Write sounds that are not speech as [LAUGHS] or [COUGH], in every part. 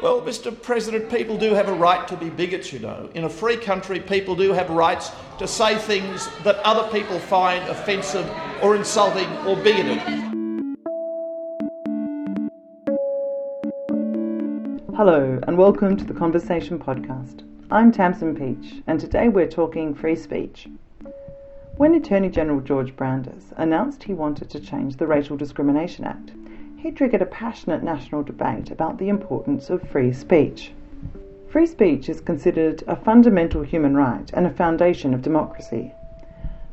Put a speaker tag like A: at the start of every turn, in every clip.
A: Well, Mr. President, people do have a right to be bigots, you know. In a free country, people do have rights to say things that other people find offensive or insulting or bigoted.
B: Hello, and welcome to the Conversation Podcast. I'm Tamsin Peach, and today we're talking free speech. When Attorney General George Brandis announced he wanted to change the Racial Discrimination Act, he triggered a passionate national debate about the importance of free speech. Free speech is considered a fundamental human right and a foundation of democracy.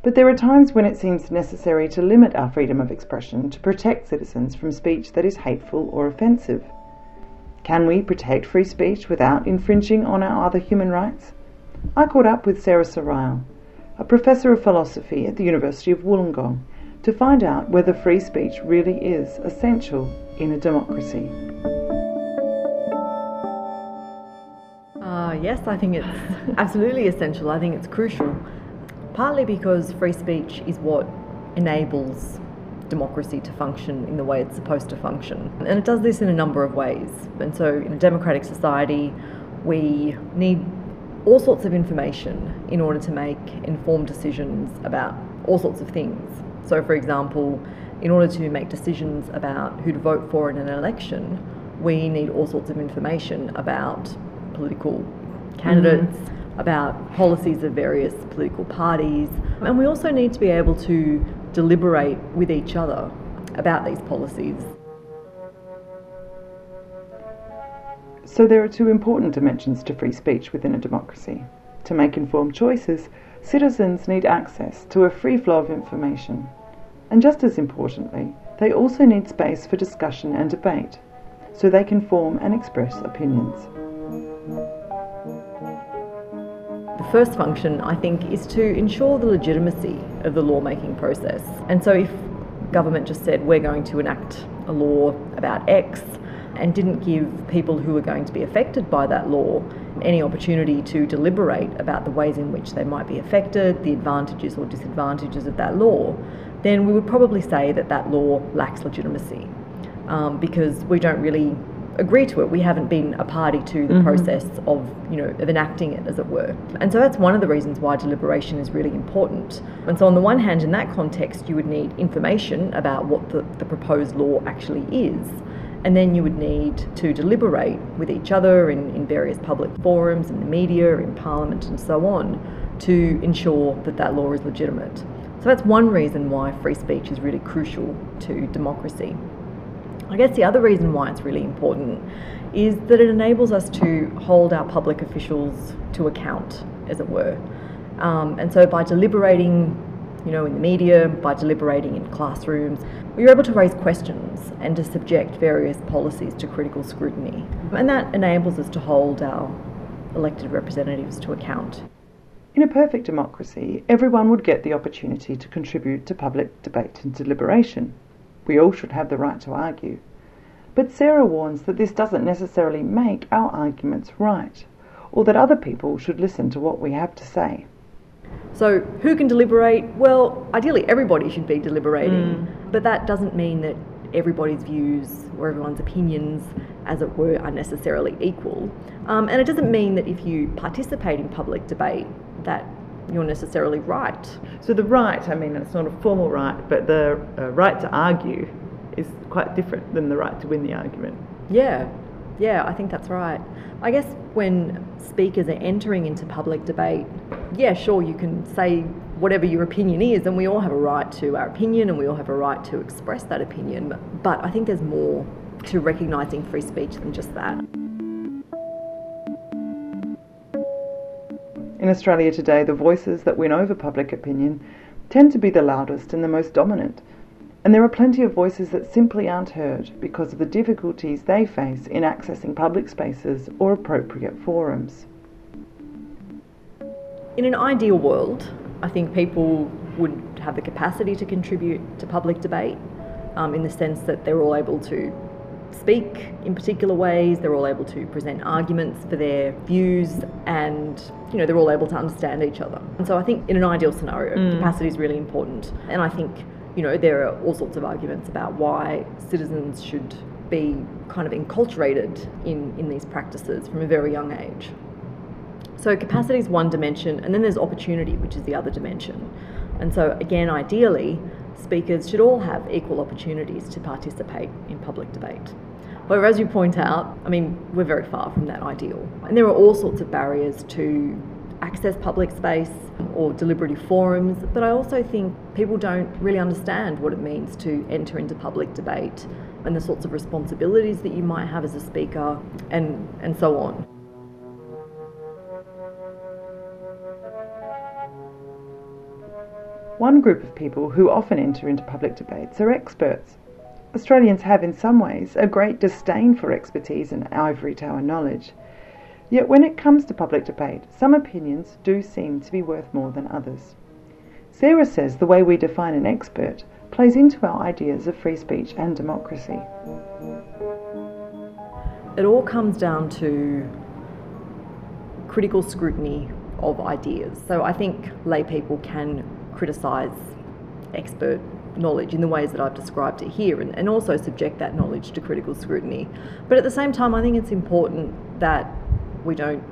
B: But there are times when it seems necessary to limit our freedom of expression to protect citizens from speech that is hateful or offensive. Can we protect free speech without infringing on our other human rights? I caught up with Sarah Sorial, a professor of philosophy at the University of Wollongong, to find out whether free speech really is essential in a democracy.
C: Uh, yes, I think it's [LAUGHS] absolutely essential. I think it's crucial, partly because free speech is what enables democracy to function in the way it's supposed to function. And it does this in a number of ways. And so, in a democratic society, we need all sorts of information in order to make informed decisions about all sorts of things. So, for example, in order to make decisions about who to vote for in an election, we need all sorts of information about political candidates, mm-hmm. about policies of various political parties, and we also need to be able to deliberate with each other about these policies.
B: So, there are two important dimensions to free speech within a democracy. To make informed choices, citizens need access to a free flow of information and just as importantly, they also need space for discussion and debate, so they can form and express opinions.
C: The first function, I think, is to ensure the legitimacy of the lawmaking process. And so if government just said, we're going to enact a law about X, and didn't give people who were going to be affected by that law any opportunity to deliberate about the ways in which they might be affected, the advantages or disadvantages of that law, then we would probably say that that law lacks legitimacy um, because we don't really agree to it. We haven't been a party to the mm-hmm. process of, you know, of enacting it, as it were. And so that's one of the reasons why deliberation is really important. And so on the one hand, in that context, you would need information about what the, the proposed law actually is. And then you would need to deliberate with each other in, in various public forums, in the media, in parliament, and so on, to ensure that that law is legitimate. So that's one reason why free speech is really crucial to democracy. I guess the other reason why it's really important is that it enables us to hold our public officials to account, as it were. Um, and so by deliberating, you know, in the media, by deliberating in classrooms, we are able to raise questions and to subject various policies to critical scrutiny. And that enables us to hold our elected representatives to account.
B: In a perfect democracy, everyone would get the opportunity to contribute to public debate and deliberation. We all should have the right to argue. But Sarah warns that this doesn't necessarily make our arguments right, or that other people should listen to what we have to say.
C: So, who can deliberate? Well, ideally, everybody should be deliberating, mm. but that doesn't mean that everybody's views or everyone's opinions, as it were, are necessarily equal. Um, and it doesn't mean that if you participate in public debate, that you're necessarily right.
B: So the right, I mean, it's not a formal right, but the uh, right to argue is quite different than the right to win the argument.
C: Yeah, yeah, I think that's right. I guess when speakers are entering into public debate, yeah, sure, you can say whatever your opinion is, and we all have a right to our opinion and we all have a right to express that opinion. But I think there's more to recognising free speech than just that.
B: In Australia today, the voices that win over public opinion tend to be the loudest and the most dominant. And there are plenty of voices that simply aren't heard because of the difficulties they face in accessing public spaces or appropriate forums.
C: In an ideal world, I think people would have the capacity to contribute to public debate um, in the sense that they're all able to speak in particular ways, they're all able to present arguments for their views, and you know, they're all able to understand each other. And so I think in an ideal scenario, mm. capacity is really important. And I think you know, there are all sorts of arguments about why citizens should be kind of enculturated in, in these practices from a very young age. So, capacity is one dimension, and then there's opportunity, which is the other dimension. And so, again, ideally, speakers should all have equal opportunities to participate in public debate. However, as you point out, I mean, we're very far from that ideal. And there are all sorts of barriers to access public space or deliberative forums, but I also think people don't really understand what it means to enter into public debate and the sorts of responsibilities that you might have as a speaker and, and so on.
B: One group of people who often enter into public debates are experts. Australians have, in some ways, a great disdain for expertise and ivory tower knowledge. Yet when it comes to public debate, some opinions do seem to be worth more than others. Sarah says the way we define an expert plays into our ideas of free speech and democracy.
C: It all comes down to critical scrutiny of ideas. So I think lay people can criticise expert knowledge in the ways that I've described it here and, and also subject that knowledge to critical scrutiny. But at the same time, I think it's important that we don't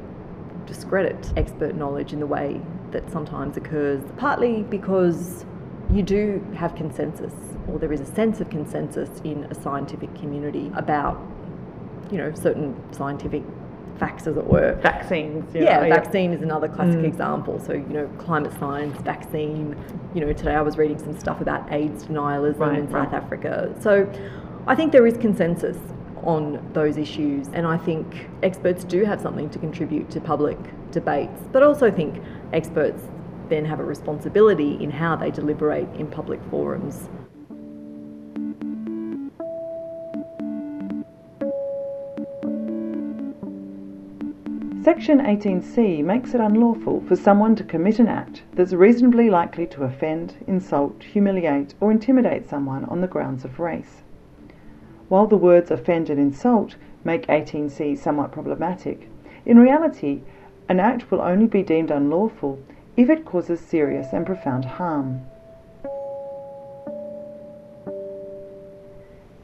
C: discredit expert knowledge in the way that sometimes occurs, partly because you do have consensus, or there is a sense of consensus in a scientific community about, you know, certain scientific facts, as it were.
B: Vaccines.
C: Yeah, yeah, vaccine is another classic mm. example. So, you know, climate science, vaccine. You know, today I was reading some stuff about AIDS denialism right, in South right. Africa. So, I think there is consensus on those issues, and I think experts do have something to contribute to public debates, but also think experts then have a responsibility in how they deliberate in public forums.
B: Section 18C makes it unlawful for someone to commit an act that's reasonably likely to offend, insult, humiliate, or intimidate someone on the grounds of race. While the words offend and insult make 18C somewhat problematic, in reality, an act will only be deemed unlawful if it causes serious and profound harm.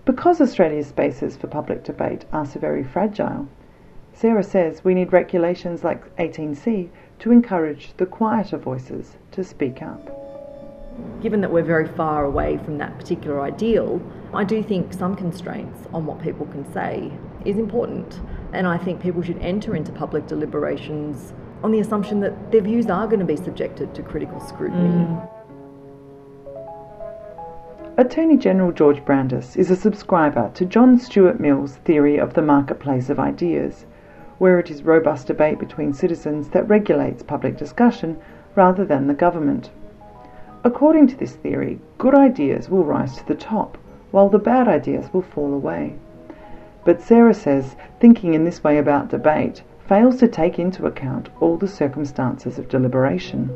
B: Because Australia's spaces for public debate are so very fragile, Sarah says we need regulations like 18C to encourage the quieter voices to speak up.
C: Given that we're very far away from that particular ideal, I do think some constraints on what people can say is important. And I think people should enter into public deliberations on the assumption that their views are going to be subjected to critical scrutiny. Mm.
B: Attorney General George Brandis is a subscriber to John Stuart Mill's theory of the marketplace of ideas where it is robust debate between citizens that regulates public discussion rather than the government. According to this theory, good ideas will rise to the top, while the bad ideas will fall away. But Sarah says thinking in this way about debate fails to take into account all the circumstances of deliberation.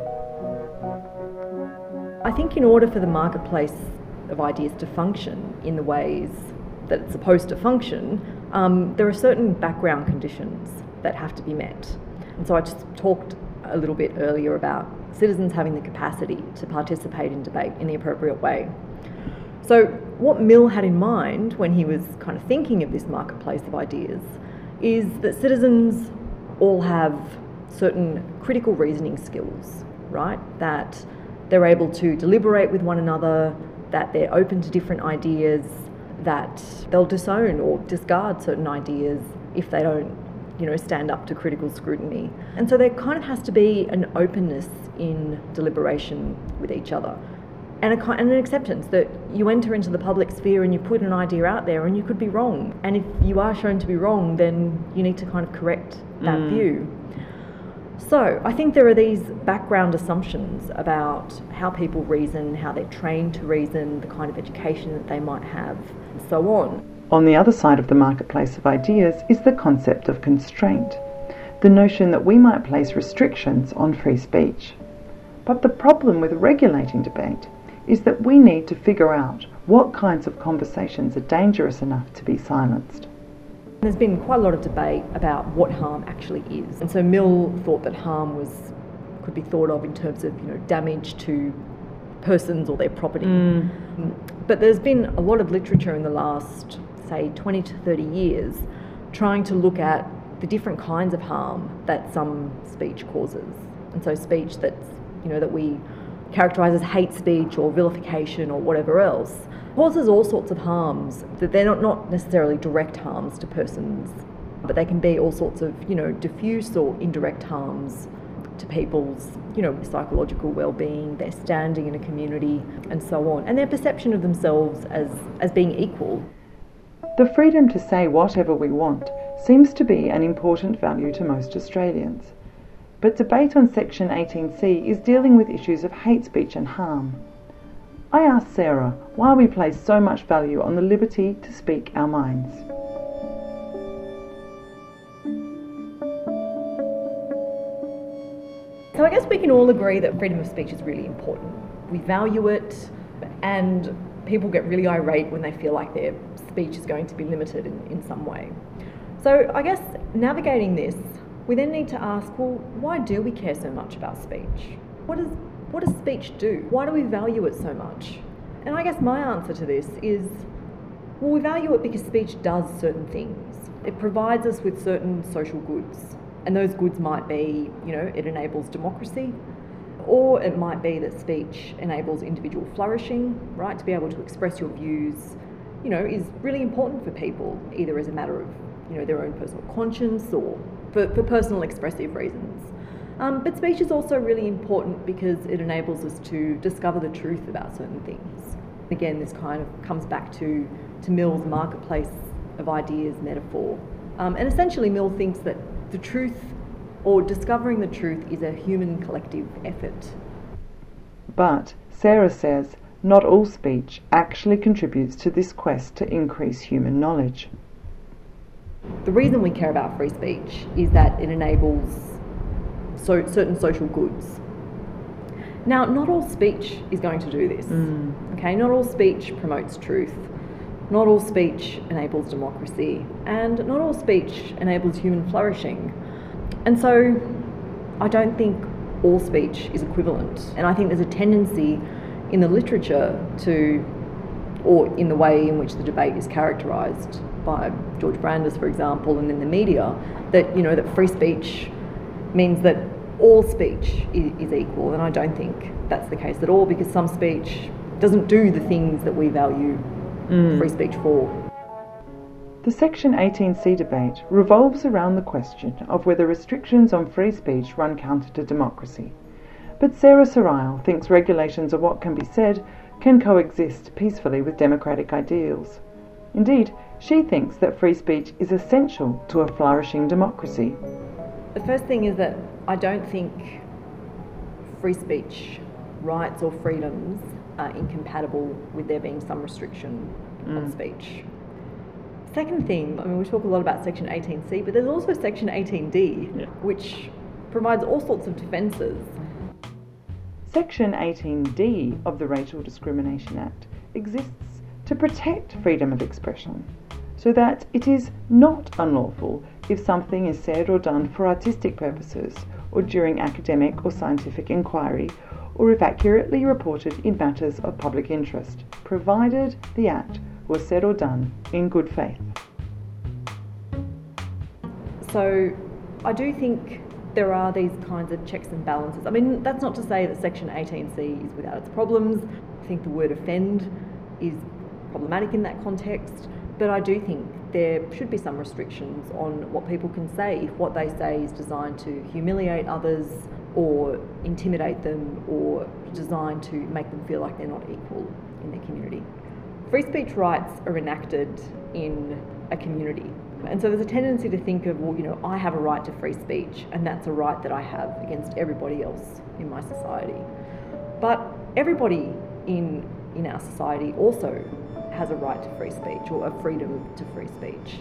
C: I think in order for the marketplace of ideas to function in the ways that it's supposed to function, um, there are certain background conditions that have to be met. And so I just talked a little bit earlier about citizens having the capacity to participate in debate in the appropriate way. So, what Mill had in mind when he was kind of thinking of this marketplace of ideas is that citizens all have certain critical reasoning skills, right? That they're able to deliberate with one another, that they're open to different ideas, that they'll disown or discard certain ideas if they don't you know stand up to critical scrutiny and so there kind of has to be an openness in deliberation with each other and, a, and an acceptance that you enter into the public sphere and you put an idea out there and you could be wrong and if you are shown to be wrong then you need to kind of correct that mm. view so, I think there are these background assumptions about how people reason, how they're trained to reason, the kind of education that they might have, and so on.
B: On the other side of the marketplace of ideas is the concept of constraint, the notion that we might place restrictions on free speech. But the problem with regulating debate is that we need to figure out what kinds of conversations are dangerous enough to be silenced.
C: There's been quite a lot of debate about what harm actually is. And so Mill thought that harm was could be thought of in terms of you know damage to persons or their property. Mm. But there's been a lot of literature in the last, say, 20 to 30 years trying to look at the different kinds of harm that some speech causes. And so speech that's, you know, that we characterise as hate speech or vilification or whatever else causes all sorts of harms that they're not, not necessarily direct harms to persons, but they can be all sorts of, you know, diffuse or indirect harms to people's, you know, psychological well-being, their standing in a community, and so on, and their perception of themselves as, as being equal.
B: The freedom to say whatever we want seems to be an important value to most Australians. But debate on Section 18C is dealing with issues of hate speech and harm. I asked Sarah why we place so much value on the liberty to speak our minds.
C: So I guess we can all agree that freedom of speech is really important. We value it, and people get really irate when they feel like their speech is going to be limited in, in some way. So I guess navigating this, we then need to ask, well, why do we care so much about speech? What does what does speech do? Why do we value it so much? And I guess my answer to this is well, we value it because speech does certain things. It provides us with certain social goods. And those goods might be, you know, it enables democracy, or it might be that speech enables individual flourishing, right? To be able to express your views, you know, is really important for people, either as a matter of, you know, their own personal conscience or for, for personal expressive reasons. Um, but speech is also really important because it enables us to discover the truth about certain things. Again, this kind of comes back to, to Mill's marketplace of ideas metaphor. Um, and essentially, Mill thinks that the truth or discovering the truth is a human collective effort.
B: But Sarah says not all speech actually contributes to this quest to increase human knowledge.
C: The reason we care about free speech is that it enables so, certain social goods. Now, not all speech is going to do this. Mm. Okay, not all speech promotes truth. Not all speech enables democracy, and not all speech enables human flourishing. And so, I don't think all speech is equivalent. And I think there's a tendency in the literature to, or in the way in which the debate is characterised by George Brandis, for example, and in the media, that you know that free speech means that all speech is, equal, and I don't think that's the case at all because some speech doesn't do the things that we value mm. free speech for.
B: The Section 18C debate revolves around the question of whether restrictions on free speech run counter to democracy. But Sarah Sorial thinks regulations of what can be said can coexist peacefully with democratic ideals. Indeed, she thinks that free speech is essential to a flourishing democracy.
C: The first thing is that I don't think free speech rights or freedoms are incompatible with there being some restriction mm. on speech. Second thing, I mean, we talk a lot about Section 18C, but there's also Section 18D, yeah. which provides all sorts of defences.
B: Section 18D of the Racial Discrimination Act exists to protect freedom of expression so that it is not unlawful if something is said or done for artistic purposes or during academic or scientific inquiry, or if accurately reported in matters of public interest, provided the act said or done in good faith.
C: So, I do think there are these kinds of checks and balances. I mean, that's not to say that Section 18C is without its problems. I think the word offend is problematic in that context, but I do think there should be some restrictions on what people can say if what they say is designed to humiliate others or intimidate them or designed to make them feel like they're not equal in their community. Free speech rights are enacted in a community. And so there's a tendency to think of, well, you know, I have a right to free speech, and that's a right that I have against everybody else in my society. But everybody in, in our society also has a right to free speech or a freedom to free speech.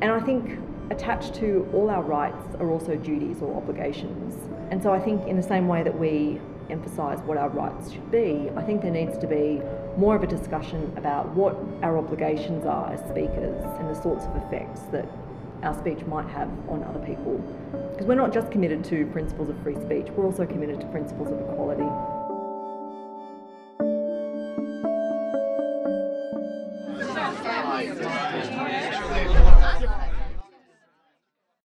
C: And I think attached to all our rights are also duties or obligations. And so I think, in the same way that we emphasise what our rights should be, I think there needs to be more of a discussion about what our obligations are as speakers and the sorts of effects that our speech might have on other people. Because we're not just committed to principles of free speech, we're also committed to principles of equality.